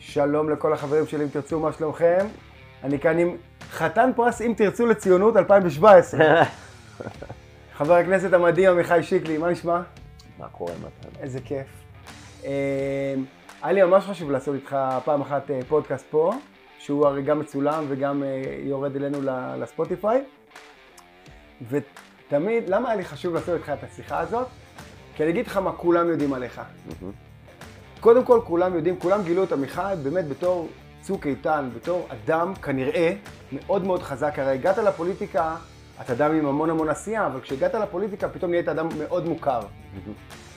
שלום לכל החברים שלי, אם תרצו, מה שלומכם? אני כאן עם חתן פרס אם תרצו לציונות 2017. חבר הכנסת המדהים עמיחי שיקלי, מה נשמע? מה קורה מתן? איזה כיף. אה, היה לי ממש חשוב לעשות איתך פעם אחת אה, פודקאסט פה, שהוא הרי גם מצולם וגם אה, יורד אלינו לספוטיפיי. ותמיד, למה היה לי חשוב לעשות איתך את השיחה הזאת? כי אני אגיד לך מה כולם יודעים עליך. קודם כל, כולם יודעים, כולם גילו את עמיחי באמת בתור צוק איתן, בתור אדם כנראה מאוד מאוד חזק. הרי הגעת לפוליטיקה, אתה אדם עם המון המון עשייה, אבל כשהגעת לפוליטיקה פתאום נהיית אדם מאוד מוכר.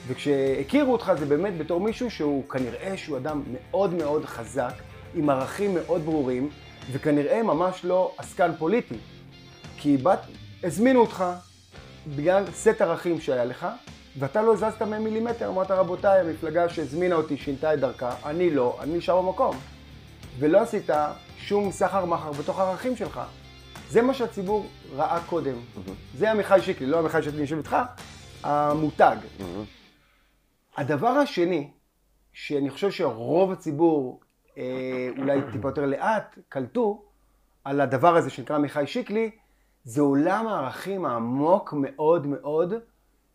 וכשהכירו אותך זה באמת בתור מישהו שהוא כנראה שהוא אדם מאוד מאוד חזק, עם ערכים מאוד ברורים, וכנראה ממש לא עסקן פוליטי. כי בת, הזמינו אותך בגלל סט ערכים שהיה לך, ואתה לא זזת מהם מילימטר, אמרת רבותיי, המפלגה שהזמינה אותי שינתה את דרכה, אני לא, אני נשאר במקום. ולא עשית שום סחר מחר בתוך הערכים שלך. זה מה שהציבור ראה קודם. Mm-hmm. זה עמיחי שיקלי, לא עמיחי שיקלי יושב איתך, המותג. Mm-hmm. הדבר השני, שאני חושב שרוב הציבור, אולי טיפה יותר לאט, קלטו על הדבר הזה שנקרא עמיחי שיקלי, זה עולם הערכים העמוק מאוד מאוד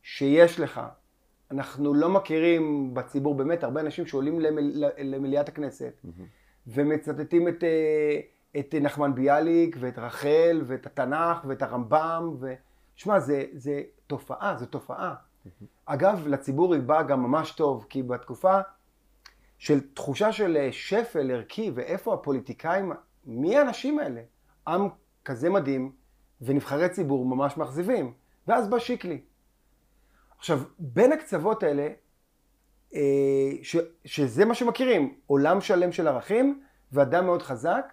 שיש לך. אנחנו לא מכירים בציבור באמת הרבה אנשים שעולים למל... למליאת הכנסת mm-hmm. ומצטטים את, אה, את נחמן ביאליק ואת רחל ואת התנ"ך ואת הרמב"ם ו... שמע, זה, זה תופעה, זו תופעה. Mm-hmm. אגב, לציבור היא באה גם ממש טוב, כי בתקופה של תחושה של אה, שפל ערכי ואיפה הפוליטיקאים, מי האנשים האלה? עם כזה מדהים ונבחרי ציבור ממש מאכזבים. ואז בא שיקלי. עכשיו, בין הקצוות האלה, אה, ש, שזה מה שמכירים, עולם שלם של ערכים ואדם מאוד חזק,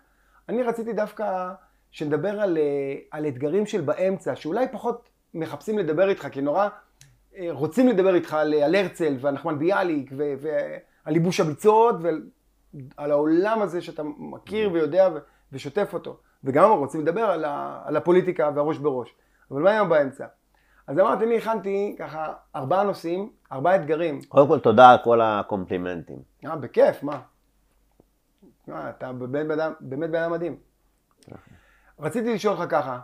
אני רציתי דווקא שנדבר על, אה, על אתגרים של באמצע, שאולי פחות מחפשים לדבר איתך, כי נורא רוצים לדבר איתך על, על הרצל ונחמן ביאליק ו, ועל ייבוש הביצות ועל העולם הזה שאתה מכיר ויודע ושוטף אותו. וגם רוצים לדבר על, ה, על הפוליטיקה והראש בראש. אבל מה היום באמצע? אז אמרתי, אני הכנתי ככה ארבעה נושאים, ארבעה אתגרים. קודם כל, תודה על כל הקומפלימנטים. אה, בכיף, מה? מה, אתה באמת בן אדם מדהים. רציתי לשאול אותך ככה,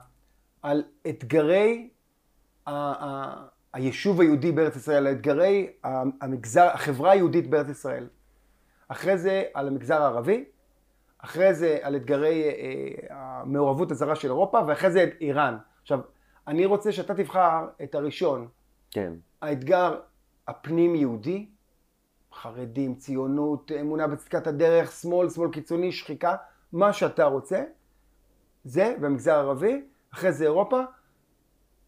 על אתגרי היישוב היהודי בארץ ישראל, אתגרי המגזר, החברה היהודית בארץ ישראל. אחרי זה על המגזר הערבי, אחרי זה על אתגרי אה, המעורבות הזרה של אירופה, ואחרי זה איראן. עכשיו, אני רוצה שאתה תבחר את הראשון. כן. האתגר הפנים-יהודי, חרדים, ציונות, אמונה בצדקת הדרך, שמאל, שמאל קיצוני, שחיקה, מה שאתה רוצה, זה במגזר הערבי, אחרי זה אירופה,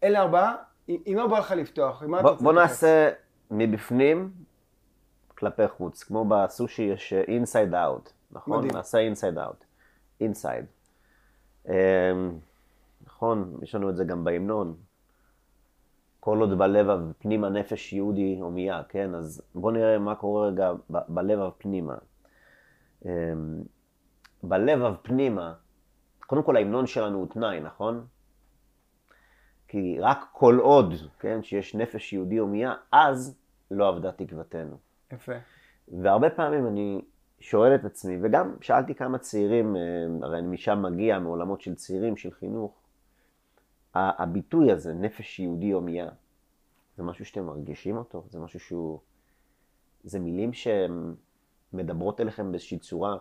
אלה ארבעה, עם מה בא לך לפתוח? בוא, בוא נעשה מבפנים כלפי חוץ, כמו בסושי יש inside out, נכון? מדהים. נעשה inside out, inside. נכון? יש לנו את זה גם בהמנון. כל עוד בלב הפנימה נפש יהודי הומייה, כן? אז בואו נראה מה קורה רגע בלב הפנימה. אמ, בלב הפנימה, קודם כל ההמנון שלנו הוא תנאי, נכון? כי רק כל עוד, כן, שיש נפש יהודי הומייה, אז לא עבדה תקוותנו. יפה. והרבה פעמים אני שואל את עצמי, וגם שאלתי כמה צעירים, אה, הרי אני משם מגיע, מעולמות של צעירים, של חינוך, הביטוי הזה, נפש יהודי הומייה, זה משהו שאתם מרגישים אותו? זה משהו שהוא... זה מילים שמדברות אליכם באיזושהי צורה.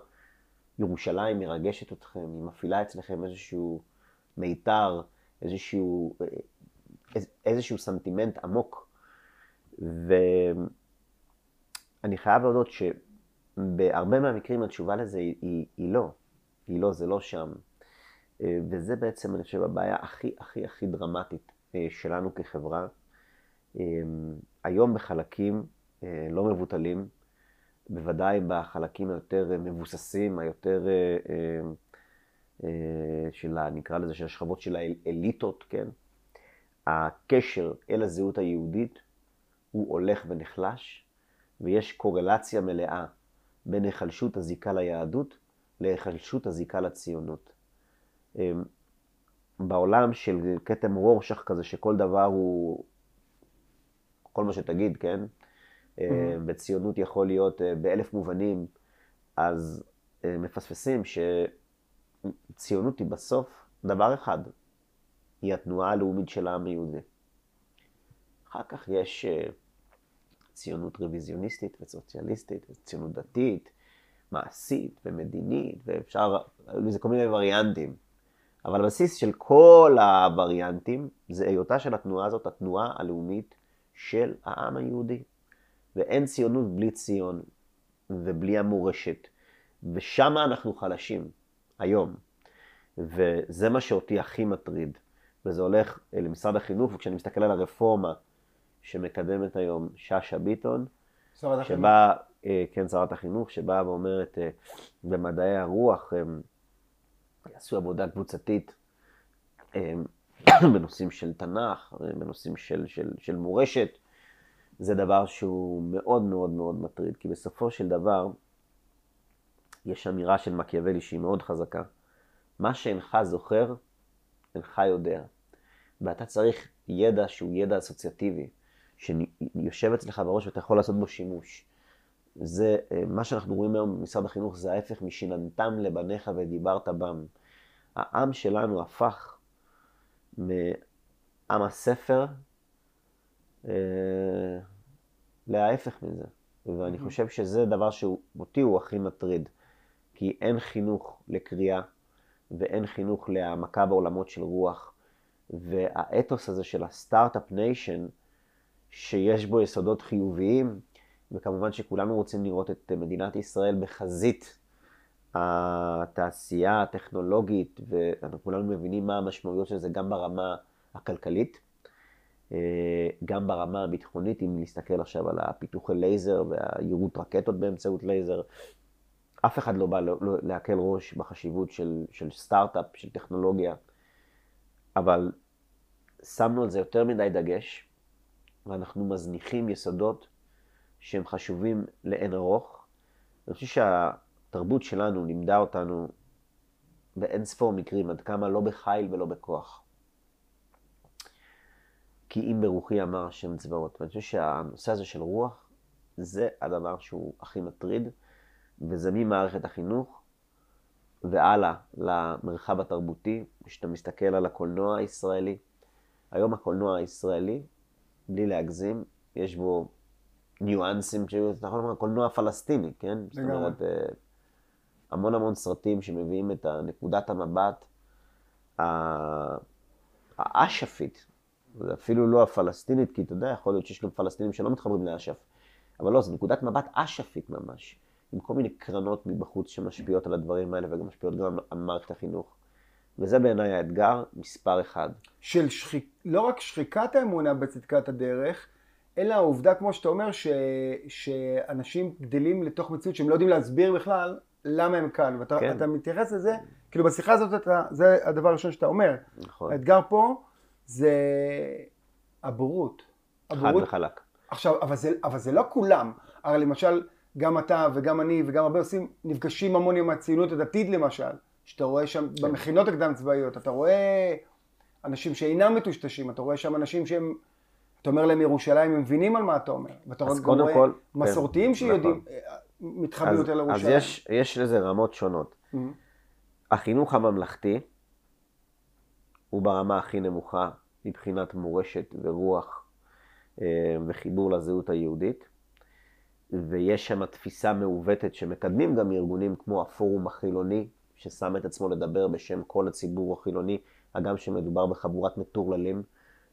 ירושלים מרגשת אתכם, היא מפעילה אצלכם איזשהו מיתר, איזשהו, איזשהו סנטימנט עמוק. ואני חייב להודות שבהרבה מהמקרים התשובה לזה היא, היא, היא לא. היא לא, זה לא שם. אה, וזה בעצם, אני חושב, הבעיה הכי הכי הכי דרמטית אה, שלנו כחברה. אה, היום בחלקים לא מבוטלים, בוודאי בחלקים היותר מבוססים, היותר של, נקרא לזה, של השכבות של האליטות, כן? הקשר אל הזהות היהודית הוא הולך ונחלש, ויש קורלציה מלאה בין היחלשות הזיקה ליהדות להיחלשות הזיקה לציונות. אמ, בעולם של כתם רורשך כזה, שכל דבר הוא, כל מה שתגיד, כן? אה, וציונות יכול להיות אה, באלף מובנים, אז אה, מפספסים שציונות היא בסוף דבר אחד, היא התנועה הלאומית של העם היהודי. אחר כך יש ציונות רוויזיוניסטית וסוציאליסטית, ציונות דתית, מעשית ומדינית, ואפשר, לזה כל מיני וריאנטים. אבל הבסיס של כל הווריאנטים זה היותה של התנועה הזאת התנועה הלאומית של העם היהודי. ואין ציונות בלי ציון ובלי המורשת. ושם אנחנו חלשים, היום. וזה מה שאותי הכי מטריד. וזה הולך למשרד החינוך, וכשאני מסתכל על הרפורמה שמקדמת היום שאשא ביטון, שבה, אה, כן, שרת החינוך, שבאה ואומרת, אה, במדעי הרוח הם יעשו עבודה קבוצתית אה, בנושאים של תנ"ך, בנושאים של, של, של מורשת, זה דבר שהוא מאוד מאוד מאוד מטריד, כי בסופו של דבר יש אמירה של מקיאוולי שהיא מאוד חזקה. מה שאינך זוכר, אינך יודע. ואתה צריך ידע שהוא ידע אסוציאטיבי, שיושב אצלך בראש ואתה יכול לעשות בו שימוש. זה, אה, מה שאנחנו רואים היום במשרד החינוך זה ההפך משיננתם לבניך ודיברת בם. העם שלנו הפך מעם הספר אה, להפך מזה. ואני חושב שזה דבר שאותי הוא הכי מטריד. כי אין חינוך לקריאה ואין חינוך להעמקה בעולמות של רוח. והאתוס הזה של ה start-up nation, שיש בו יסודות חיוביים, וכמובן שכולנו רוצים לראות את מדינת ישראל בחזית התעשייה הטכנולוגית, ואנחנו כולנו מבינים מה המשמעויות של זה גם ברמה הכלכלית, אה, גם ברמה הביטחונית, אם נסתכל עכשיו על הפיתוחי לייזר והיירוט רקטות באמצעות לייזר, אף אחד לא בא לא, לא, להקל ראש בחשיבות של, של סטארט-אפ, של טכנולוגיה, אבל שמנו על זה יותר מדי דגש, ואנחנו מזניחים יסודות שהם חשובים לאין ארוך. אני חושב שהתרבות שלנו לימדה אותנו באין ספור מקרים עד כמה לא בחיל ולא בכוח. כי אם ברוחי אמר השם צבאות. ואני חושב שהנושא הזה של רוח, זה הדבר שהוא הכי מטריד, וזה ממערכת החינוך והלאה למרחב התרבותי. כשאתה מסתכל על הקולנוע הישראלי, היום הקולנוע הישראלי, בלי להגזים, יש בו ניואנסים, אתה יכול לומר, קולנוע פלסטיני, כן? זאת אומרת, אה, המון המון סרטים שמביאים את נקודת המבט האש"פית, אפילו לא הפלסטינית, כי אתה יודע, יכול להיות שיש גם פלסטינים שלא מתחברים לאש"ף. אבל לא, זו נקודת מבט אש"פית ממש, עם כל מיני קרנות מבחוץ שמשפיעות על הדברים האלה וגם משפיעות גם על מערכת החינוך. וזה בעיניי האתגר מספר אחד. של שחיק... לא רק שחיקת האמונה בצדקת הדרך, אלא העובדה, כמו שאתה אומר, ש... שאנשים גדלים לתוך מציאות שהם לא יודעים להסביר בכלל למה הם כאן. ואתה כן. מתייחס לזה, כאילו בשיחה הזאת אתה, זה הדבר הראשון שאתה אומר. נכון. האתגר פה זה הבורות. חד וחלק. עכשיו, אבל זה, אבל זה לא כולם. הרי למשל, גם אתה וגם אני וגם הרבה עושים, נפגשים המון עם הציונות הדתית למשל, שאתה רואה שם כן. במכינות הקדם צבאיות, אתה רואה אנשים שאינם מטושטשים, אתה רואה שם אנשים שהם, אתה אומר להם ירושלים, הם מבינים על מה אתה אומר. ואתה רואה כל, מסורתיים כן, שיודעים, נכון. מתחברים יותר לירושלים. אז יש, יש לזה רמות שונות. Mm-hmm. החינוך הממלכתי, הוא ברמה הכי נמוכה מבחינת מורשת ורוח אה, וחיבור לזהות היהודית. ויש שם תפיסה מעוותת שמקדמים גם ארגונים כמו הפורום החילוני, ששם את עצמו לדבר בשם כל הציבור החילוני, הגם שמדובר בחבורת מטורללים,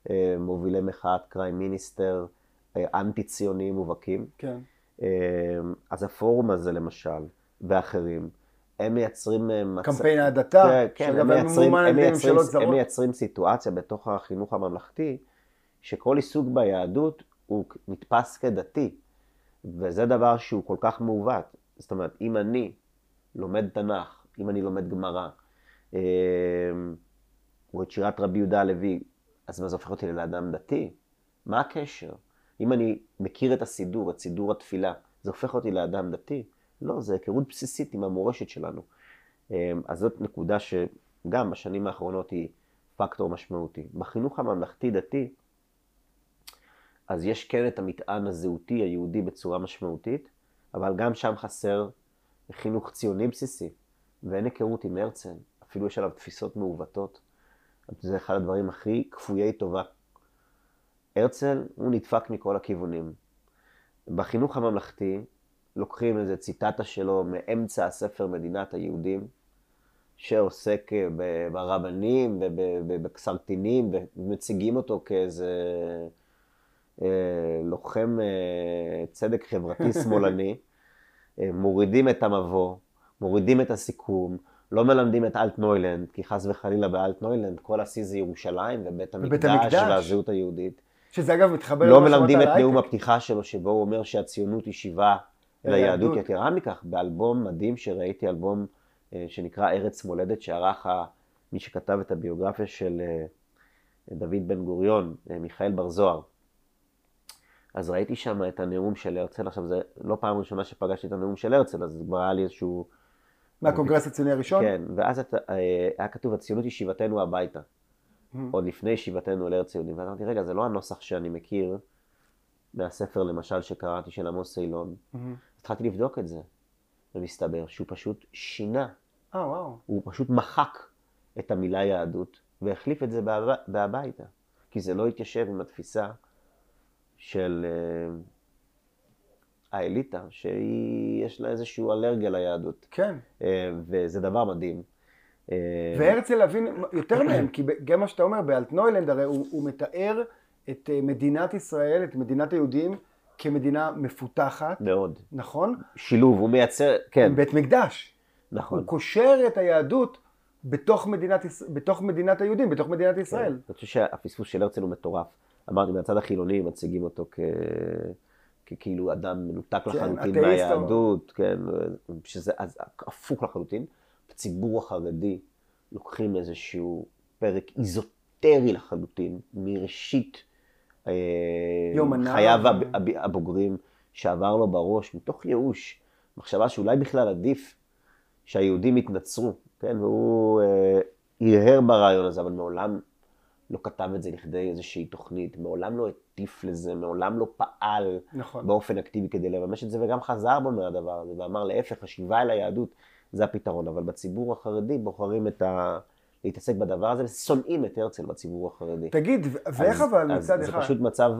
אה, מובילי מחאת קריים מיניסטר, אה, אנטי ציוניים מובהקים. כן. אז הפורום הזה למשל, ואחרים, הם מייצרים... אה, מצ... קמפיין ההדתה, כן, כן הם, מייצרים, הם, מייצרים, הם מייצרים סיטואציה בתוך החינוך הממלכתי, שכל עיסוק ביהדות הוא נתפס כדתי, וזה דבר שהוא כל כך מעוות. זאת אומרת, אם אני לומד תנ"ך, אם אני לומד גמרא, אה, או את שירת רבי יהודה הלוי, אז מה זה הופך אותי לאדם דתי? מה הקשר? אם אני מכיר את הסידור, את סידור התפילה, זה הופך אותי לאדם דתי? לא, זה היכרות בסיסית עם המורשת שלנו. אמ, אז זאת נקודה שגם בשנים האחרונות היא פקטור משמעותי. בחינוך הממלכתי-דתי, אז יש כן את המטען הזהותי היהודי בצורה משמעותית, אבל גם שם חסר חינוך ציוני בסיסי, ואין היכרות עם הרצל, אפילו יש עליו תפיסות מעוותות. זה אחד הדברים הכי כפויי טובה. הרצל, הוא נדפק מכל הכיוונים. בחינוך הממלכתי, לוקחים איזה ציטטה שלו מאמצע הספר מדינת היהודים, שעוסק ברבנים ובקסרטינים, ומציגים אותו כאיזה אה, לוחם אה, צדק חברתי שמאלני. אה, מורידים את המבוא, מורידים את הסיכום, לא מלמדים את אלטנוילנד, כי חס וחלילה באלטנוילנד כל השיא זה ירושלים ובית המקדש, המקדש והזהות היהודית. שזה אגב מתחבר לא מלמדים את נאום הפתיחה שלו, שבו הוא אומר שהציונות היא שיבה ליהדות. יתרה מכך, באלבום מדהים שראיתי, אלבום אה, שנקרא ארץ מולדת, שערך מי שכתב את הביוגרפיה של אה, דוד בן גוריון, מיכאל בר זוהר. אז ראיתי שם את הנאום של הרצל, עכשיו זה לא פעם ראשונה שפגשתי את הנאום של הרצל, אז כבר היה לי איזשהו... מהקונגרס הציוני הראשון? כן, ואז את, אה, היה כתוב, הציונות היא שיבתנו הביתה. Mm-hmm. עוד לפני שיבתנו לארץ יהודים. ואז אמרתי, רגע, זה לא הנוסח שאני מכיר מהספר, למשל, שקראתי של עמוס אילון. Mm-hmm. התחלתי לבדוק את זה, ומסתבר שהוא פשוט שינה. אה, oh, וואו. Wow. הוא פשוט מחק את המילה יהדות, והחליף את זה בהביתה. כי זה לא התיישב עם התפיסה של uh, האליטה, שיש לה איזושהי אלרגיה ליהדות. כן. Uh, וזה דבר מדהים. Uh, והרצל להבין יותר מהם, כי גם מה שאתה אומר, באלטנוילנד הרי הוא, הוא מתאר את מדינת ישראל, את מדינת היהודים, כמדינה מפותחת. מאוד. נכון? שילוב, הוא מייצר, כן. בית מקדש. נכון. הוא קושר את היהדות בתוך מדינת, בתוך מדינת היהודים, בתוך מדינת ישראל. כן. אני חושב שהפספוס של הרצל הוא מטורף. אמרתי, מהצד החילוני מציגים אותו כ... ככאילו אדם מנותק כן, לחלוטין מהיהדות, כן, שזה אז הפוך לחלוטין. בציבור החרדי לוקחים איזשהו פרק איזוטרי לחלוטין, מראשית אה, חייו הבוגרים, שעבר לו בראש, מתוך ייאוש, מחשבה שאולי בכלל עדיף שהיהודים יתנצרו, כן, והוא אה, הרהר ברעיון הזה, אבל מעולם לא כתב את זה לכדי איזושהי תוכנית, מעולם לא הטיף לזה, מעולם לא פעל נכון. באופן אקטיבי כדי לממש את זה, וגם חזר בו מהדבר הזה, ואמר להפך, השיבה אל היהדות זה הפתרון. אבל בציבור החרדי בוחרים את ה... להתעסק בדבר הזה, ושונאים את הרצל בציבור החרדי. תגיד, ואיך אבל מצד אחד? זה פשוט מצב,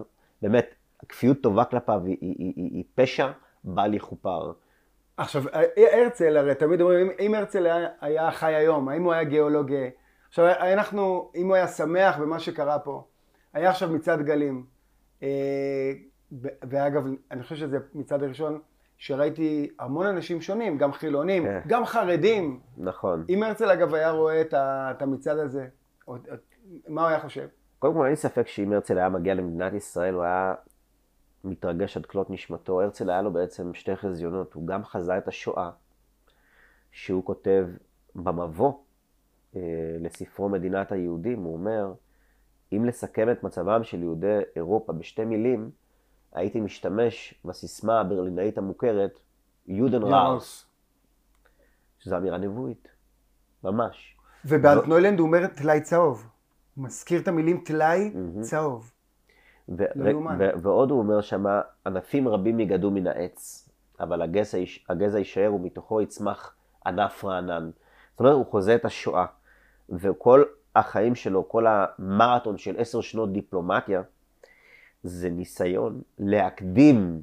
באמת, כפיות טובה כלפיו היא, היא, היא, היא, היא פשע בל יכופר. עכשיו, הרצל, הרי תמיד אומרים, אם הרצל היה, היה חי היום, האם הוא היה גיאולוג עכשיו, אנחנו, אם הוא היה שמח במה שקרה פה, היה עכשיו מצעד גלים. אה, ואגב, אני חושב שזה מצעד הראשון שראיתי המון אנשים שונים, גם חילונים, כן. גם חרדים. נכון. אם הרצל אגב היה רואה את המצעד הזה, מה הוא היה חושב? קודם כל אין לי ספק שאם הרצל היה מגיע למדינת ישראל, הוא היה מתרגש עד כלות נשמתו. הרצל היה לו בעצם שתי חזיונות, הוא גם חזה את השואה, שהוא כותב במבוא לספרו מדינת היהודים, הוא אומר, אם לסכם את מצבם של יהודי אירופה בשתי מילים, הייתי משתמש בסיסמה הברלינאית המוכרת, יודן ראוס, שזו אמירה נבואית, ממש. ובאלטנוילנד הוא אומר טלאי צהוב. הוא מזכיר את המילים טלאי צהוב. לא ועוד הוא אומר שמה, ענפים רבים יגדו מן העץ, אבל הגזע, הגזע יישאר ומתוכו יצמח ענף רענן. זאת אומרת, הוא חוזה את השואה. וכל החיים שלו, כל המרתון של עשר שנות דיפלומטיה, זה ניסיון להקדים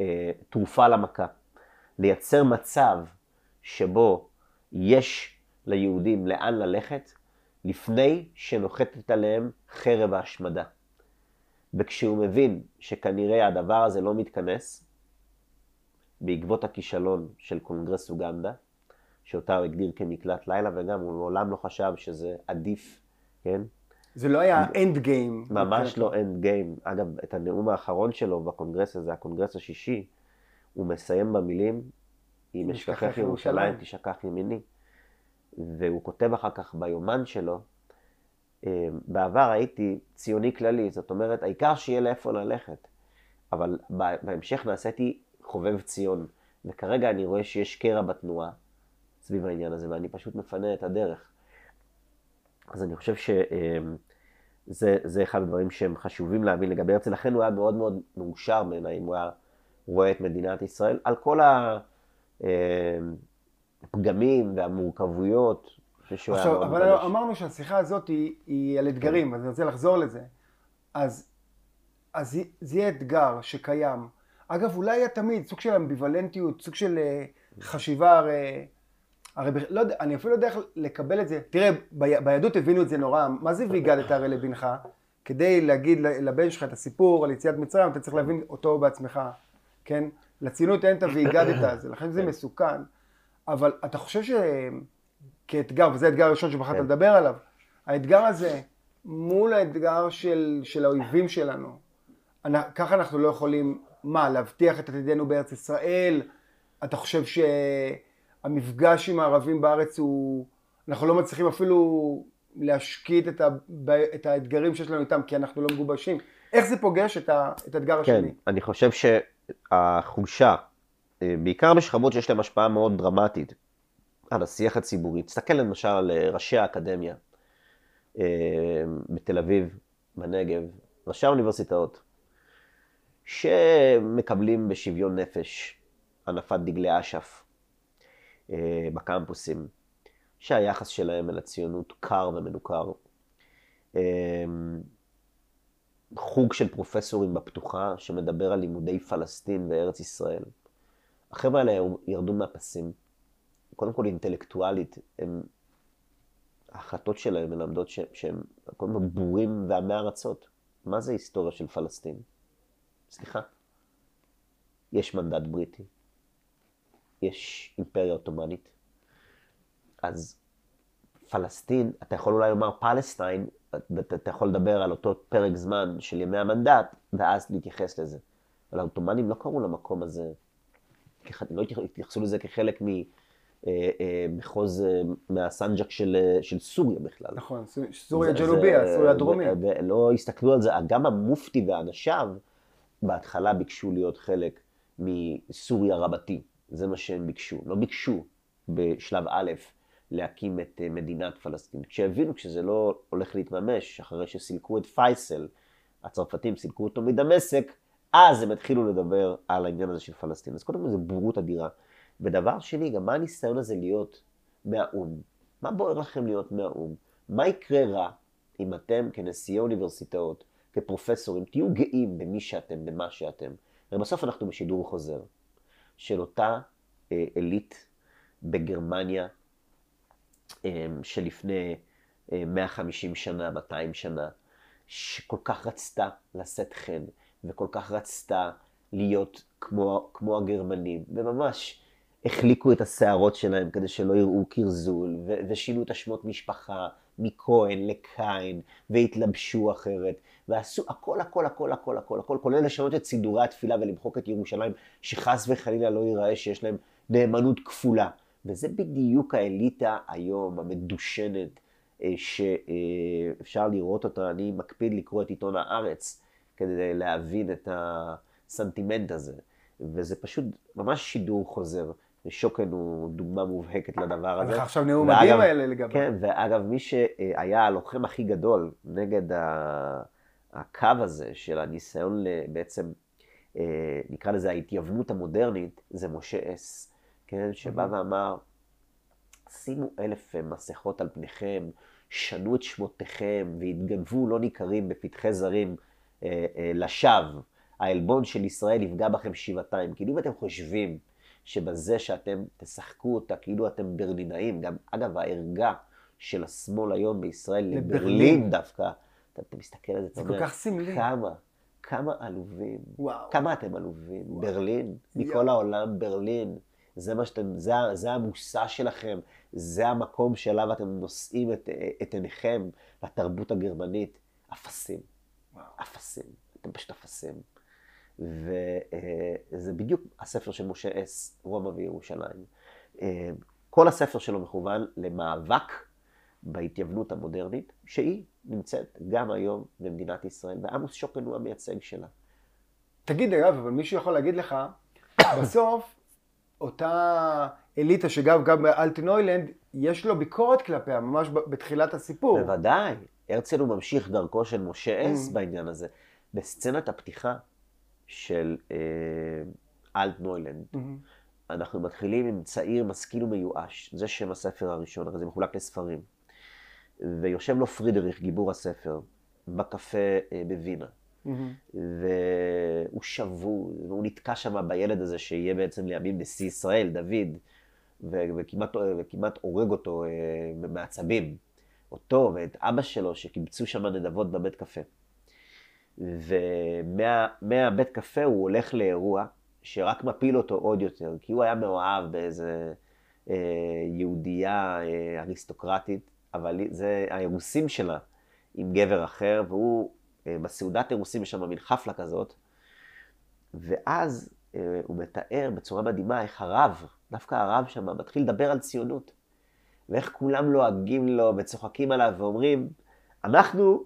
אה, תרופה למכה, לייצר מצב שבו יש ליהודים לאן ללכת לפני שנוחתת עליהם חרב ההשמדה. וכשהוא מבין שכנראה הדבר הזה לא מתכנס, בעקבות הכישלון של קונגרס אוגנדה, שאותה הוא הגדיר כמקלט לילה, וגם הוא מעולם לא חשב שזה עדיף, כן? זה לא היה end game. ממש לא end game. אגב, את הנאום האחרון שלו בקונגרס הזה, הקונגרס השישי, הוא מסיים במילים, אם אשכחך ירושלים תשכח ימיני. והוא כותב אחר כך ביומן שלו, אה, בעבר הייתי ציוני כללי, זאת אומרת, העיקר שיהיה לאיפה ללכת. אבל בהמשך נעשיתי חובב ציון, וכרגע אני רואה שיש קרע בתנועה, סביב העניין הזה, ואני פשוט מפנה את הדרך. אז אני חושב שזה אחד הדברים שהם חשובים להבין לגבי הרצל, לכן הוא היה מאוד מאוד מאושר בעיניי, אם הוא היה רואה את מדינת ישראל, על כל הפגמים והמורכבויות. עכשיו, אבל בלש. אמרנו שהשיחה הזאת היא, היא על אתגרים, אז אני רוצה לחזור לזה. אז, אז זה יהיה אתגר שקיים. אגב, אולי היה תמיד סוג של אמביוולנטיות, סוג של אה, חשיבה, הרי, הרי לא יודע, אני אפילו לא יודע איך לקבל את זה. תראה, ב, ביהדות הבינו את זה נורא, מה זה והגדת הרי לבנך? כדי להגיד לבן שלך את הסיפור על יציאת מצרים, אתה צריך להבין אותו בעצמך, כן? לציונות אין את והגדת, לכן זה כן. מסוכן. אבל אתה חושב ש... כאתגר, וזה האתגר הראשון שבחרת כן. לדבר עליו, האתגר הזה מול האתגר של, של האויבים שלנו, ככה אנחנו לא יכולים, מה, להבטיח את עתידנו בארץ ישראל? אתה חושב שהמפגש עם הערבים בארץ הוא, אנחנו לא מצליחים אפילו להשקיט את, ה, את האתגרים שיש לנו איתם, כי אנחנו לא מגובשים. איך זה פוגש את, ה, את האתגר כן, השני? כן, אני חושב שהחולשה, אה, בעיקר בשכבות שיש להן השפעה מאוד דרמטית, על השיח הציבורי. תסתכל למשל על אה, ראשי האקדמיה אה, בתל אביב, בנגב, ראשי האוניברסיטאות, שמקבלים בשוויון נפש הנפת דגלי אש"ף בקמפוסים, שהיחס שלהם אל הציונות קר ומנוכר. חוג של פרופסורים בפתוחה שמדבר על לימודי פלסטין וארץ ישראל. החבר'ה האלה ירדו מהפסים. קודם כל אינטלקטואלית, הם, ההחלטות שלהם מלמדות שהם קודם כל בורים ועמי ארצות. מה זה היסטוריה של פלסטין? סליחה. יש מנדט בריטי, יש אימפריה עות'מאנית, אז פלסטין, אתה יכול אולי לומר פלסטיין, אתה יכול לדבר על אותו פרק זמן של ימי המנדט, ואז להתייחס לזה. אבל העות'מאנים לא קראו למקום הזה, לא התייחסו לזה כחלק מ... אה, אה, מחוז אה, מהסנג'ק של, של סוריה בכלל. נכון, סוריה ג'נוביה, סוריה דרומיה. ולא הסתכלו על זה, גם המופתי ואנשיו בהתחלה ביקשו להיות חלק מסוריה רבתי, זה מה שהם ביקשו. לא ביקשו בשלב א' להקים את מדינת פלסטין. כשהבינו שזה לא הולך להתממש, אחרי שסילקו את פייסל, הצרפתים סילקו אותו מדמשק, אז הם התחילו לדבר על העניין הזה של פלסטין. אז קודם כל זו בורות אדירה. ודבר שני, גם מה הניסיון הזה להיות מהאו"ם? מה בוער לכם להיות מהאו"ם? מה יקרה רע אם אתם כנשיאי אוניברסיטאות, כפרופסורים, תהיו גאים במי שאתם, במה שאתם? הרי בסוף אנחנו בשידור חוזר של אותה אה, עילית בגרמניה אה, שלפני אה, 150 שנה, 200 שנה, שכל כך רצתה לשאת חן, וכל כך רצתה להיות כמו, כמו הגרמנים, וממש החליקו את השערות שלהם כדי שלא יראו קרזול, ושינו את השמות משפחה מכהן לקין, והתלבשו אחרת, ועשו הכל, הכל, הכל, הכל, הכל, הכל, כולל לשנות את סידורי התפילה ולמחוק את ירושלים, שחס וחלילה לא ייראה שיש להם נאמנות כפולה. וזה בדיוק האליטה היום, המדושנת, אה, שאפשר לראות אותה. אני מקפיד לקרוא את עיתון הארץ כדי להבין את הסנטימנט הזה. וזה פשוט ממש שידור חוזר. שוקן הוא דוגמה מובהקת לדבר הזה. עכשיו נאום מדהים האלה לגבי. כן, ואגב, מי שהיה הלוחם הכי גדול נגד הקו הזה של הניסיון בעצם, אה, נקרא לזה ההתייוונות המודרנית, זה משה אס, כן, שבא ואמר, שימו אלף מסכות על פניכם, שנו את שמותיכם והתגנבו לא ניכרים בפתחי זרים אה, אה, לשווא. העלבון של ישראל יפגע בכם שבעתיים. כאילו אם אתם חושבים שבזה שאתם תשחקו אותה כאילו אתם ברלינאים, גם אגב הערגה של השמאל היום בישראל לברלין דווקא, אתה, אתה מסתכל על זה, אתה אומר, זה כל כך סמלי. כמה, כמה עלובים, וואו. כמה אתם עלובים, וואו. ברלין, מכל יו. העולם ברלין, זה מה שאתם, זה, זה המושא שלכם, זה המקום שאליו אתם נושאים את, את עיניכם לתרבות הגרמנית, אפסים, אפסים, אתם פשוט אפסים. וזה בדיוק הספר של משה אס, רומא וירושלים. כל הספר שלו מכוון למאבק בהתייוונות המודרנית, שהיא נמצאת גם היום במדינת ישראל, ועמוס שוקן הוא המייצג שלה. תגיד, אגב, אבל מישהו יכול להגיד לך, בסוף, אותה אליטה שגם גם באלטנוילנד, יש לו ביקורת כלפיה, ממש בתחילת הסיפור. בוודאי. הרצל הוא ממשיך דרכו של משה אס Mm. בעניין הזה. בסצנת הפתיחה של אה, אלטנוילנד, מהמם. אנחנו מתחילים עם צעיר משכיל ומיואש, זה שם הספר הראשון, הרי זה מחולק לספרים. ויושב לו פרידריך, גיבור הספר, בקפה אה, בווינה. מהמם. והוא שבוי, והוא נתקע שם בילד הזה שיהיה בעצם לימים נשיא ישראל, דוד, ו- וכמעט, וכמעט הורג אותו אה, מעצבים. אותו ואת אבא שלו שקיבצו שם נדבות בבית קפה. ומהבית קפה הוא הולך לאירוע שרק מפיל אותו עוד יותר, כי הוא היה מאוהב באיזה אה, יהודייה אה, אריסטוקרטית, אבל זה האירוסים שלה עם גבר אחר, והוא, אה, בסעודת אירוסים יש שם מין חפלה כזאת, ואז אה, הוא מתאר בצורה מדהימה איך הרב, דווקא הרב שם, מתחיל לדבר על ציונות. ואיך כולם לועגים לו וצוחקים עליו ואומרים, אנחנו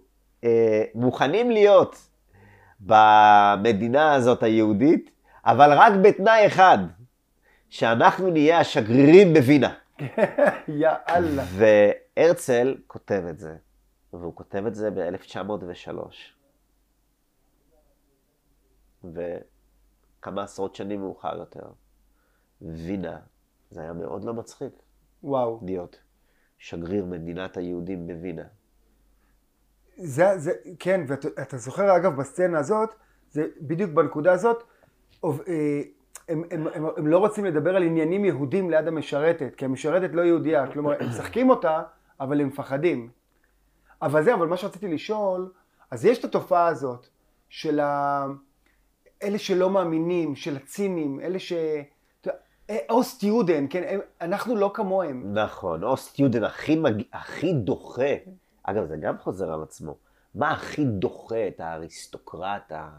מוכנים להיות במדינה הזאת היהודית, אבל רק בתנאי אחד, שאנחנו נהיה השגרירים בווינה. יא אללה. והרצל כותב את זה, והוא כותב את זה ב-1903. וכמה עשרות שנים מאוחר יותר, וינה, זה היה מאוד לא מצחיק וואו. להיות שגריר מדינת היהודים בווינה. זה, זה, כן, ואתה אתה זוכר אגב בסצנה הזאת, זה בדיוק בנקודה הזאת, אוב- אה, הם, הם, הם, הם לא רוצים לדבר על עניינים יהודים ליד המשרתת, כי המשרתת לא יהודייה, כלומר, הם משחקים אותה, אבל הם מפחדים. אבל זה, אבל מה שרציתי לשאול, אז יש את התופעה הזאת של ה... אלה שלא מאמינים, של הצינים, אלה ש... אה, או סטיודן, כן, הם, אנחנו לא כמוהם. נכון, או סטיודנט הכי, מג... הכי דוחה, אגב זה גם חוזר על עצמו, מה הכי דוחה את האריסטוקרט ה-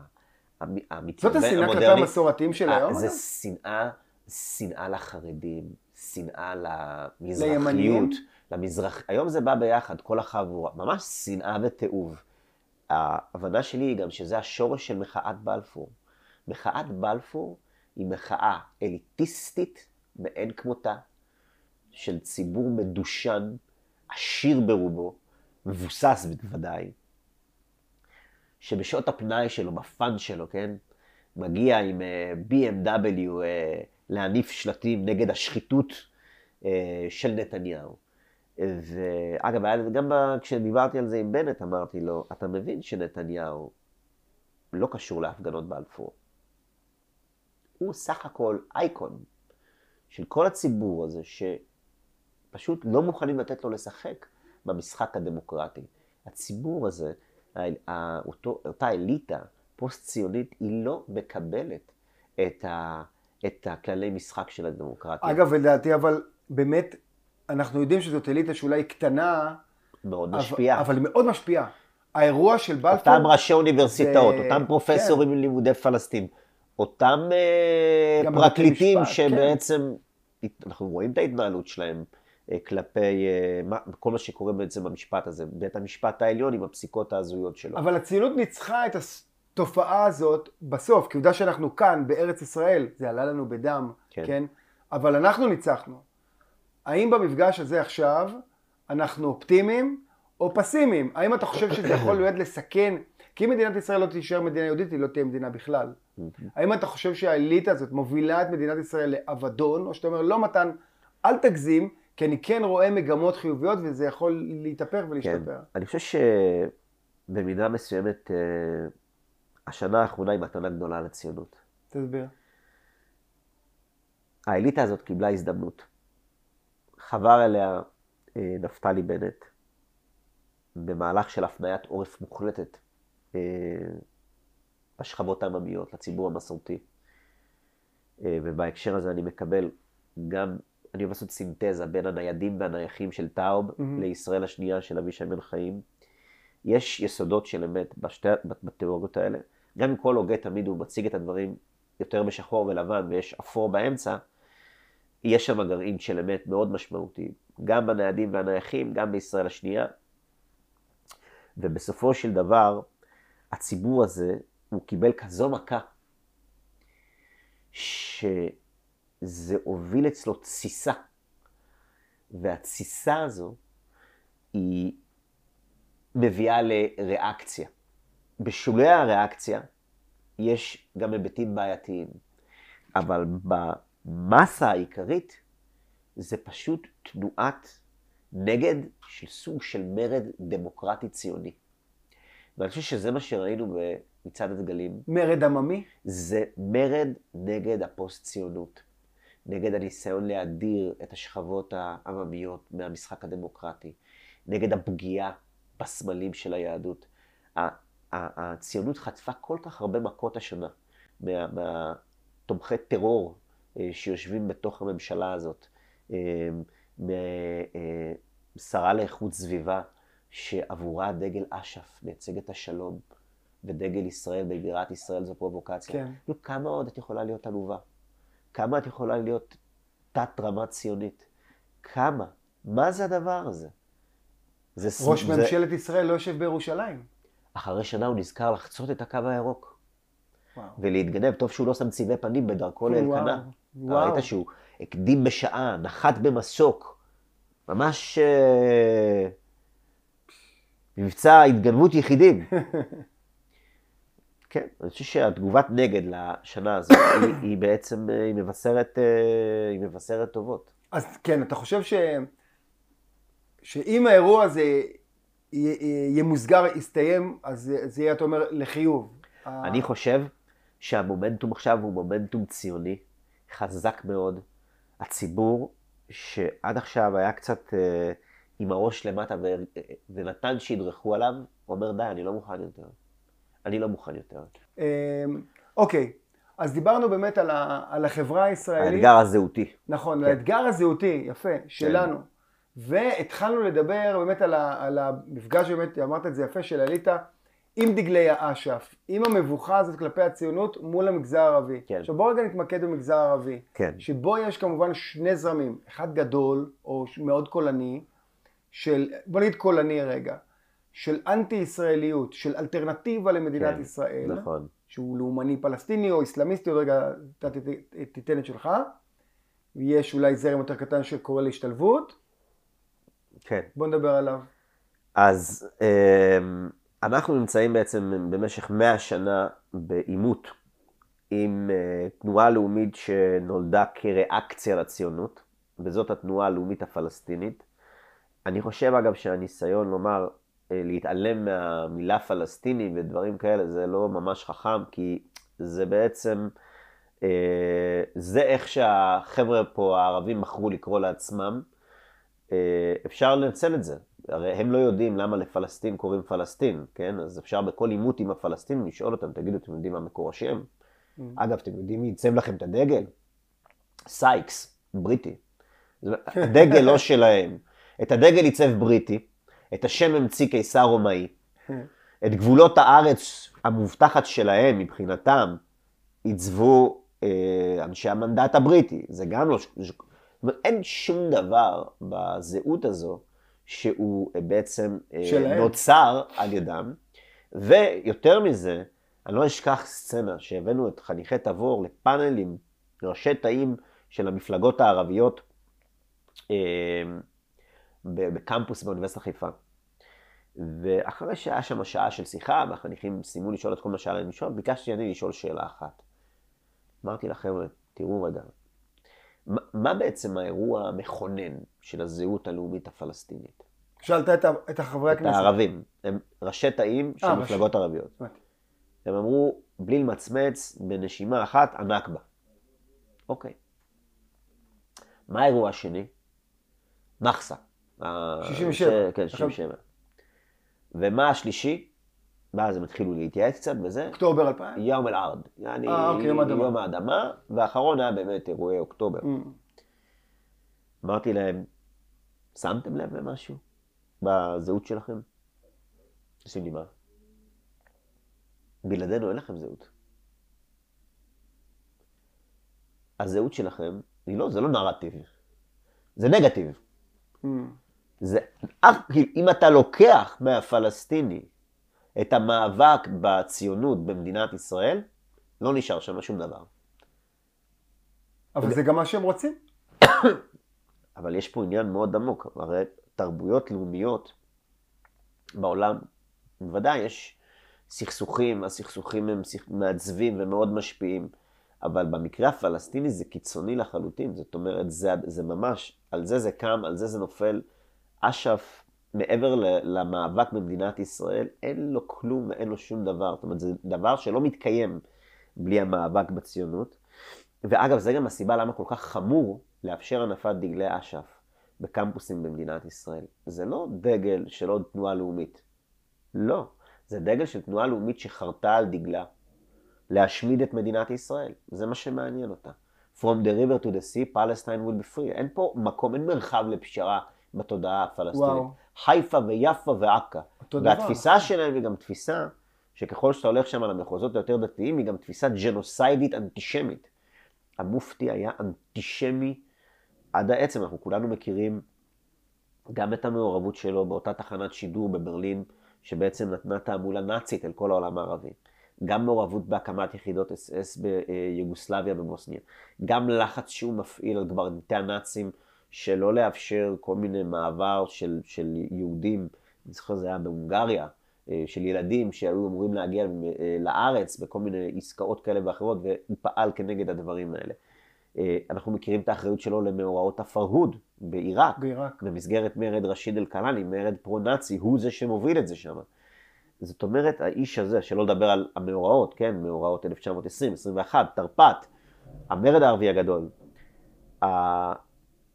המ- זאת המתייוון השנאה כלפי המודרני? המסורתיים של היום? אה, זה אגב? שנאה, שנאה לחרדים, שנאה למזרחיות? למזרח... היום זה בא ביחד, כל החבורה, ממש שנאה ותיעוב. ההבנה שלי היא גם שזה השורש של מחאת בלפור. מחאת בלפור היא מחאה אליטיסטית מאין כמותה, של ציבור מדושן, עשיר ברובו, מבוסס בוודאי, שבשעות הפנאי שלו, בפאן שלו, כן, מגיע עם אה, BMW אה, להניף שלטים נגד השחיתות אה, של נתניהו. ואגב, גם כשדיברתי על זה עם בנט, אמרתי לו, אתה מבין שנתניהו לא קשור להפגנות בלפור. הוא סך הכל אייקון של כל הציבור הזה, שפשוט לא מוכנים לתת לו לשחק במשחק הדמוקרטי. הציבור הזה, אותו, אותה אליטה פוסט-ציונית, היא לא מקבלת את, ה, את הכללי משחק של הדמוקרטיה. אגב, לדעתי, אבל באמת, אנחנו יודעים שזאת אליטה שאולי קטנה, מאוד אבל- משפיעה. אבל מאוד משפיעה. האירוע של בלפור... אותם ראשי אוניברסיטאות, זה- אותם פרופסורים ללימודי פלסטין, אותם אה, פרקליטים שבעצם, אנחנו רואים את ההתנהלות שלהם כלפי אה, מה- כל מה שקורה בעצם במשפט הזה, בית המשפט העליון עם הפסיקות ההזויות שלו. אבל הציונות ניצחה את התופעה הזאת בסוף, כי עובדה שאנחנו כאן, בארץ ישראל, זה עלה לנו בדם. כן? כן? אבל אנחנו ניצחנו. האם במפגש הזה עכשיו אנחנו אופטימיים או פסימיים? האם אתה חושב שזה יכול להיות לסכן? כי אם מדינת ישראל לא תישאר מדינה יהודית, היא לא תהיה מדינה בכלל. האם אתה חושב שהאליטה הזאת מובילה את מדינת ישראל לאבדון, או שאתה אומר, לא מתן, אל תגזים, כי אני כן רואה מגמות חיוביות וזה יכול להתהפך כן. ולהשתפר. אני חושב שבמידה מסוימת, אה, השנה האחרונה היא מתנה גדולה לציונות. תסביר. האליטה הזאת קיבלה הזדמנות. חבר אליה אה, נפתלי בנט במהלך של הפניית עורף מוחלטת אה, בשכבות העממיות, לציבור המסורתי. אה, ובהקשר הזה אני מקבל גם, אני אוהב לעשות סינתזה בין הניידים והנייחים של טאוב מהמם. לישראל השנייה של אבישי בן חיים. יש יסודות של אמת בשתי, בתיאוריות האלה. גם אם כל הוגה תמיד הוא מציג את הדברים יותר בשחור ולבן ויש אפור באמצע, יש שם גרעין של אמת מאוד משמעותי, גם בניידים והנייחים, גם בישראל השנייה. ובסופו של דבר, הציבור הזה, הוא קיבל כזו מכה, שזה הוביל אצלו תסיסה. והתסיסה הזו היא מביאה לריאקציה. בשולי הריאקציה יש גם היבטים בעייתיים, אבל במסה העיקרית זה פשוט תנועת נגד של סוג של מרד דמוקרטי ציוני. ואני חושב שזה מה שראינו במצעד הדגלים. מרד עממי? זה מרד נגד הפוסט-ציונות. נגד הניסיון להדיר את השכבות העממיות מהמשחק הדמוקרטי. נגד הפגיעה בסמלים של היהדות. הציונות חטפה כל כך הרבה מכות השנה מהתומכי טרור אה, שיושבים בתוך הממשלה הזאת, אה, משרה לאיכות סביבה, שעבורה דגל אש"ף מייצג את השלום, ודגל ישראל בבירת ישראל זו פרובוקציה. כן. כמה עוד את יכולה להיות עלובה? כמה את יכולה להיות תת-רמה ציונית? כמה? מה זה הדבר הזה? זה ראש זה... ממשלת ישראל לא יושב בירושלים. אחרי שנה הוא נזכר לחצות את הקו הירוק. וואו. ולהתגנב, טוב שהוא לא שם צבעי פנים בדרכו לאלקנה. ראית שהוא הקדים בשעה, נחת במסוק. ממש אה, מבצע התגנבות יחידים. כן, אני חושב שהתגובת נגד לשנה הזאת היא, היא בעצם, אה, היא מבשרת, אה, היא מבשרת טובות. אז כן, אתה חושב ש... שאם האירוע הזה ימוסגר, יסתיים, אז זה יהיה, אתה אומר, לחיוב. אני חושב שהמומנטום עכשיו הוא מומנטום ציוני, חזק מאוד. הציבור, שעד עכשיו היה קצת אה, עם הראש למטה ונתן שידרכו עליו, אומר די, אני לא מוכן יותר. אני לא מוכן יותר. אמ, אוקיי, אז דיברנו באמת על, ה, על החברה הישראלית. האתגר הזהותי. נכון, כן. האתגר הזהותי, יפה, שלנו. כן. והתחלנו לדבר באמת על, ה, על המפגש, באמת, אמרת את זה יפה, של אליטה עם דגלי האש"ף, עם המבוכה הזאת כלפי הציונות מול המגזר הערבי. כן. עכשיו בואו רגע נתמקד במגזר הערבי. כן. שבו יש כמובן שני זרמים, אחד גדול או מאוד קולני, של, בוא נגיד קולני רגע, של אנטי ישראליות, של אלטרנטיבה למדינת כן, ישראל. נכון. שהוא לאומני פלסטיני או איסלאמיסטי, עוד רגע אתה תיתן את שלך. ויש אולי זרם יותר קטן שקורא להשתלבות. כן. בוא נדבר עליו. אז אמ, אנחנו נמצאים בעצם במשך מאה שנה בעימות עם אה, תנועה לאומית שנולדה כריאקציה לציונות, וזאת התנועה הלאומית הפלסטינית. אני חושב אגב שהניסיון לומר, להתעלם מהמילה פלסטיני ודברים כאלה, זה לא ממש חכם, כי זה בעצם, אה, זה איך שהחבר'ה פה, הערבים, בחרו לקרוא לעצמם. אפשר לנצל את זה. הרי הם לא יודעים למה לפלסטין קוראים פלסטין, כן? אז אפשר בכל עימות עם הפלסטינים לשאול אותם, תגידו, אתם יודעים מה מקור השם? Mm. אגב, אתם יודעים מי עיצב לכם את הדגל? סייקס, בריטי. הדגל לא שלהם. את הדגל עיצב בריטי, את השם המציא קיסר רומאי, את גבולות הארץ המובטחת שלהם מבחינתם עיצבו אה, אנשי המנדט הבריטי. זה גם לא... אין שום דבר בזהות הזו שהוא אה, בעצם אה, שלהם. נוצר על ידם. ויותר מזה, אני לא אשכח סצנה שהבאנו את חניכי תבור לפאנלים, ראשי תאים של המפלגות הערביות אה, בקמפוס באוניברסיטת חיפה. ואחרי שהיה שם שעה של שיחה, והחניכים סיימו לשאול את כל מה שהיה להם לשאול, ביקשתי אני לשאול שאלה אחת. אמרתי לחבר'ה, תראו רגע, מה בעצם האירוע המכונן של הזהות הלאומית הפלסטינית? שאלת את, את החברי הכנסת. את הערבים. הם ראשי תאים של 아, מפלגות ראש... ערביות. הם אמרו, בלי למצמץ, בנשימה אחת, הנכבה. אוקיי. מה האירוע השני? מחסה. 67. כן, 67. ומה השלישי? ואז הם התחילו להתייעץ קצת בזה. אוקטובר 2000? יום אל-ארד. יעני, אה, אוקיי, יום האדמה. יום האדמה, והאחרון היה באמת אירועי אוקטובר. Mm. אמרתי להם, שמתם לב למשהו בזהות שלכם? עושים לי מה? בלעדינו אין לכם זהות. הזהות שלכם, היא לא, זה לא נרטיב, זה נגטיב. Mm. זה, אם אתה לוקח מהפלסטיני את המאבק בציונות במדינת ישראל, לא נשאר שם שום דבר. אבל זה גם מה שהם רוצים. אבל יש פה עניין מאוד עמוק. הרי תרבויות לאומיות בעולם, בוודאי יש סכסוכים, הסכסוכים הם מעצבים ומאוד משפיעים, אבל במקרה הפלסטיני זה קיצוני לחלוטין. זאת אומרת, זה, זה ממש, על זה זה קם, על זה זה נופל. אש"ף, מעבר למאבק במדינת ישראל, אין לו כלום ואין לו שום דבר. זאת אומרת, זה דבר שלא מתקיים בלי המאבק בציונות. ואגב, זה גם הסיבה למה כל כך חמור לאפשר הנפת דגלי אש"ף בקמפוסים במדינת ישראל. זה לא דגל של עוד תנועה לאומית. לא. זה דגל של תנועה לאומית שחרתה על דגלה להשמיד את מדינת ישראל. זה מה שמעניין אותה. From the river to the sea, Palestine will be free. אין פה מקום, אין מרחב לפשרה בתודעה הפלסטינית. וואו. חיפה ויפה ועכא. והתפיסה שלהם היא גם תפיסה שככל שאתה הולך שם למחוזות היותר דתיים, היא גם תפיסה ג'נוסיידית אנטישמית. המופתי היה אנטישמי עד העצם, אנחנו כולנו מכירים גם את המעורבות שלו באותה תחנת שידור בברלין, שבעצם נתנה תעמולה נאצית אל כל העולם הערבי. גם מעורבות בהקמת יחידות אס אס ביוגוסלביה ובוסניה. גם לחץ שהוא מפעיל על קברניטי הנאצים שלא לאפשר כל מיני מעבר של, של יהודים, אני זוכר זה היה בהונגריה, אה, של ילדים שהיו אמורים להגיע אה, לארץ בכל מיני עסקאות כאלה ואחרות, והוא פעל כנגד הדברים האלה. אה, אנחנו מכירים את האחריות שלו למאורעות הפרהוד בעיראק, בעיראק. במסגרת מרד רשיד אל-קלאני, מרד פרו-נאצי, הוא זה שמוביל את זה שם. זאת אומרת, האיש הזה, שלא לדבר על המאורעות, כן, מאורעות 1920, 21, תרפ"ט, המרד הערבי הגדול,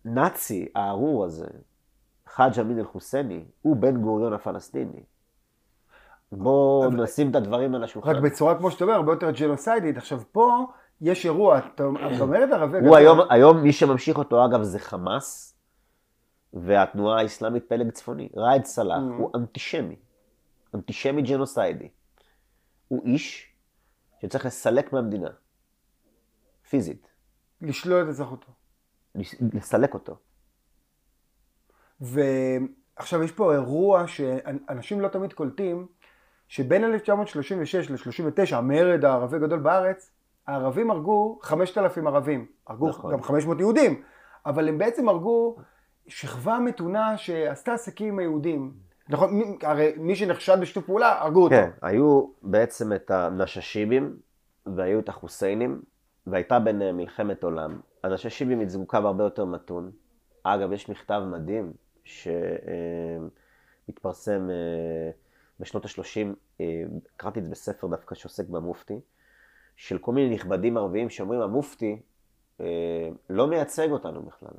הנאצי הארור הזה, חאג' אמין אל-חוסייני, הוא בן גוריון הפלסטיני. בואו נשים את הדברים על השולחן. רק בצורה, כמו שאתה אומר, הרבה יותר ג'נוסיידית. עכשיו, פה יש אירוע, אתה אומר את ערבי... הוא היום, היום מי שממשיך אותו, אגב, זה חמאס, והתנועה האסלאמית פלג צפוני. ראאד סלאח mm. הוא אנטישמי, אנטישמי ג'נוסיידי. הוא איש שצריך לסלק מהמדינה, פיזית. לשלול את אזרחותו. לסלק אותו. ועכשיו יש פה אירוע שאנשים לא תמיד קולטים, שבין 1936 ל-39, המרד הערבי הגדול בארץ, הערבים הרגו 5,000 ערבים. הרגו נכון. גם 500 יהודים, אבל הם בעצם הרגו שכבה מתונה שעשתה עסקים עם היהודים. נכון, הרי מי שנחשד בשיתוף פעולה, הרגו אותו. כן, היו בעצם את הנששיבים, והיו את החוסיינים, והייתה ביניהם מלחמת עולם. הנששיבים ייצגו קו הרבה יותר מתון. אגב, יש מכתב מדהים שמתפרסם אה, בשנות ה-30, אה, קראתי את זה בספר דווקא שעוסק במופתי, של כל מיני נכבדים ערביים שאומרים, המופתי אה, לא מייצג אותנו בכלל.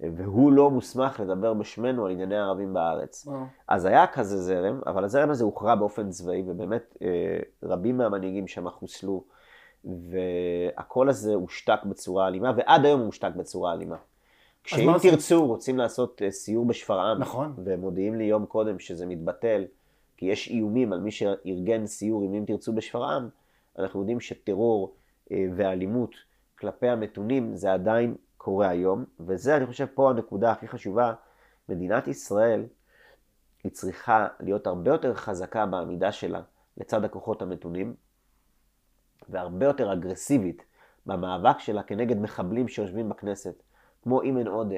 והוא לא מוסמך לדבר בשמנו על ענייני הערבים בארץ. Oh. אז היה כזה זרם, אבל הזרם הזה הוכרע באופן צבאי, ובאמת רבים מהמנהיגים שם חוסלו, והקול הזה הושתק בצורה אלימה, ועד היום הוא הושתק בצורה אלימה. כשאם תרצו, רוצים לעשות אה, סיור בשפרעם, נכון. ומודיעים לי יום קודם שזה מתבטל, כי יש איומים על מי שארגן סיור עם אם תרצו בשפרעם, אנחנו יודעים שטרור אה, ואלימות כלפי המתונים זה עדיין קורה היום, וזה אני חושב פה הנקודה הכי חשובה, מדינת ישראל היא צריכה להיות הרבה יותר חזקה בעמידה שלה לצד הכוחות המתונים, והרבה יותר אגרסיבית במאבק שלה כנגד מחבלים שיושבים בכנסת. כמו אימן עודה,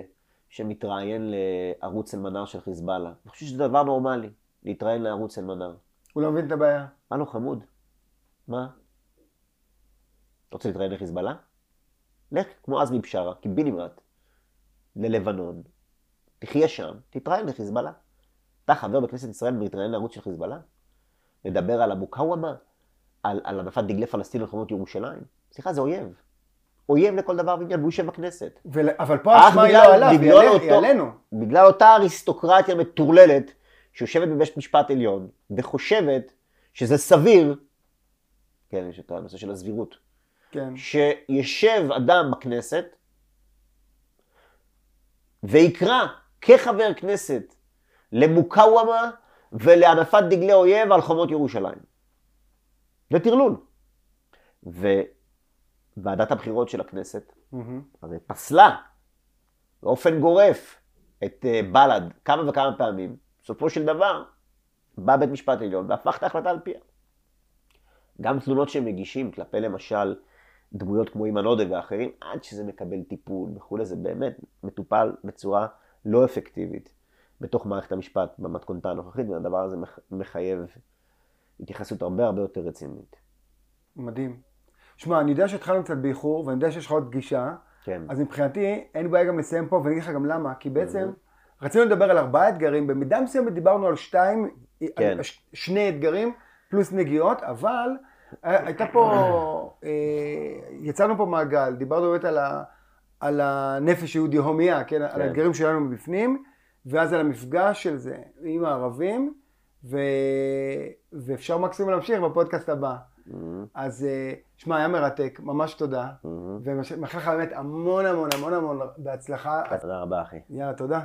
שמתראיין לערוץ אל-מנאר של חיזבאללה. אני חושב שזה דבר נורמלי, להתראיין לערוץ אל-מנאר. הוא לא מבין את הבעיה. הלו, חמוד. מה? אתה רוצה להתראיין לחיזבאללה? לך, כמו עזמי בשארה, קיבינימט, ללבנון. תחיה שם, תתראיין לחיזבאללה. אתה חבר בכנסת ישראל ומתראיין לערוץ של חיזבאללה? לדבר על המוקאוומה? על, על הנפת דגלי פלסטין לחומות ירושלים? סליחה, זה אויב. אויב לכל דבר ועניין, והוא יושב בכנסת. ול... אבל פה האשמה היא לא עליו, היא עלינו. בגלל אותה אריסטוקרטיה מטורללת שיושבת בבית משפט עליון וחושבת שזה סביר, כן, יש את הנושא של הסבירות, כן. שישב אדם בכנסת ויקרא כחבר כנסת למוקאוומה ולהנפת דגלי אויב על חומות ירושלים. זה טרלול. ועדת הבחירות של הכנסת, mm-hmm. הרי פסלה באופן גורף את uh, בל"ד כמה וכמה פעמים, בסופו של דבר בא בית משפט עליון והפך את ההחלטה על פיה. גם תלונות שהם מגישים כלפי למשל דמויות כמו אימן עודה ואחרים, עד שזה מקבל טיפול וכולי, זה באמת מטופל בצורה לא אפקטיבית בתוך מערכת המשפט במתכונתה הנוכחית, והדבר הזה מחייב התייחסות הרבה הרבה יותר רצינית. מדהים. שמע, אני יודע שהתחלנו קצת באיחור, ואני יודע שיש לך עוד פגישה, כן. אז מבחינתי אין בעיה גם לסיים פה, ואני אגיד לך גם למה, כי בעצם mm-hmm. רצינו לדבר על ארבעה אתגרים, במידה מסוימת דיברנו על שתיים, כן. על ש- שני אתגרים, פלוס נגיעות, אבל אה, הייתה פה, אה, יצאנו פה מעגל, דיברנו באמת על, ה, על הנפש יהודי הומייה, כן? כן, על האתגרים שלנו מבפנים, ואז על המפגש של זה עם הערבים, ו... ואפשר מקסימום להמשיך בפודקאסט הבא. Mm-hmm. אז אה, שמע, היה מרתק, ממש תודה. Mm-hmm. ומאחל לך באמת המון המון המון המון בהצלחה. תודה רבה, אחי. יאללה, תודה.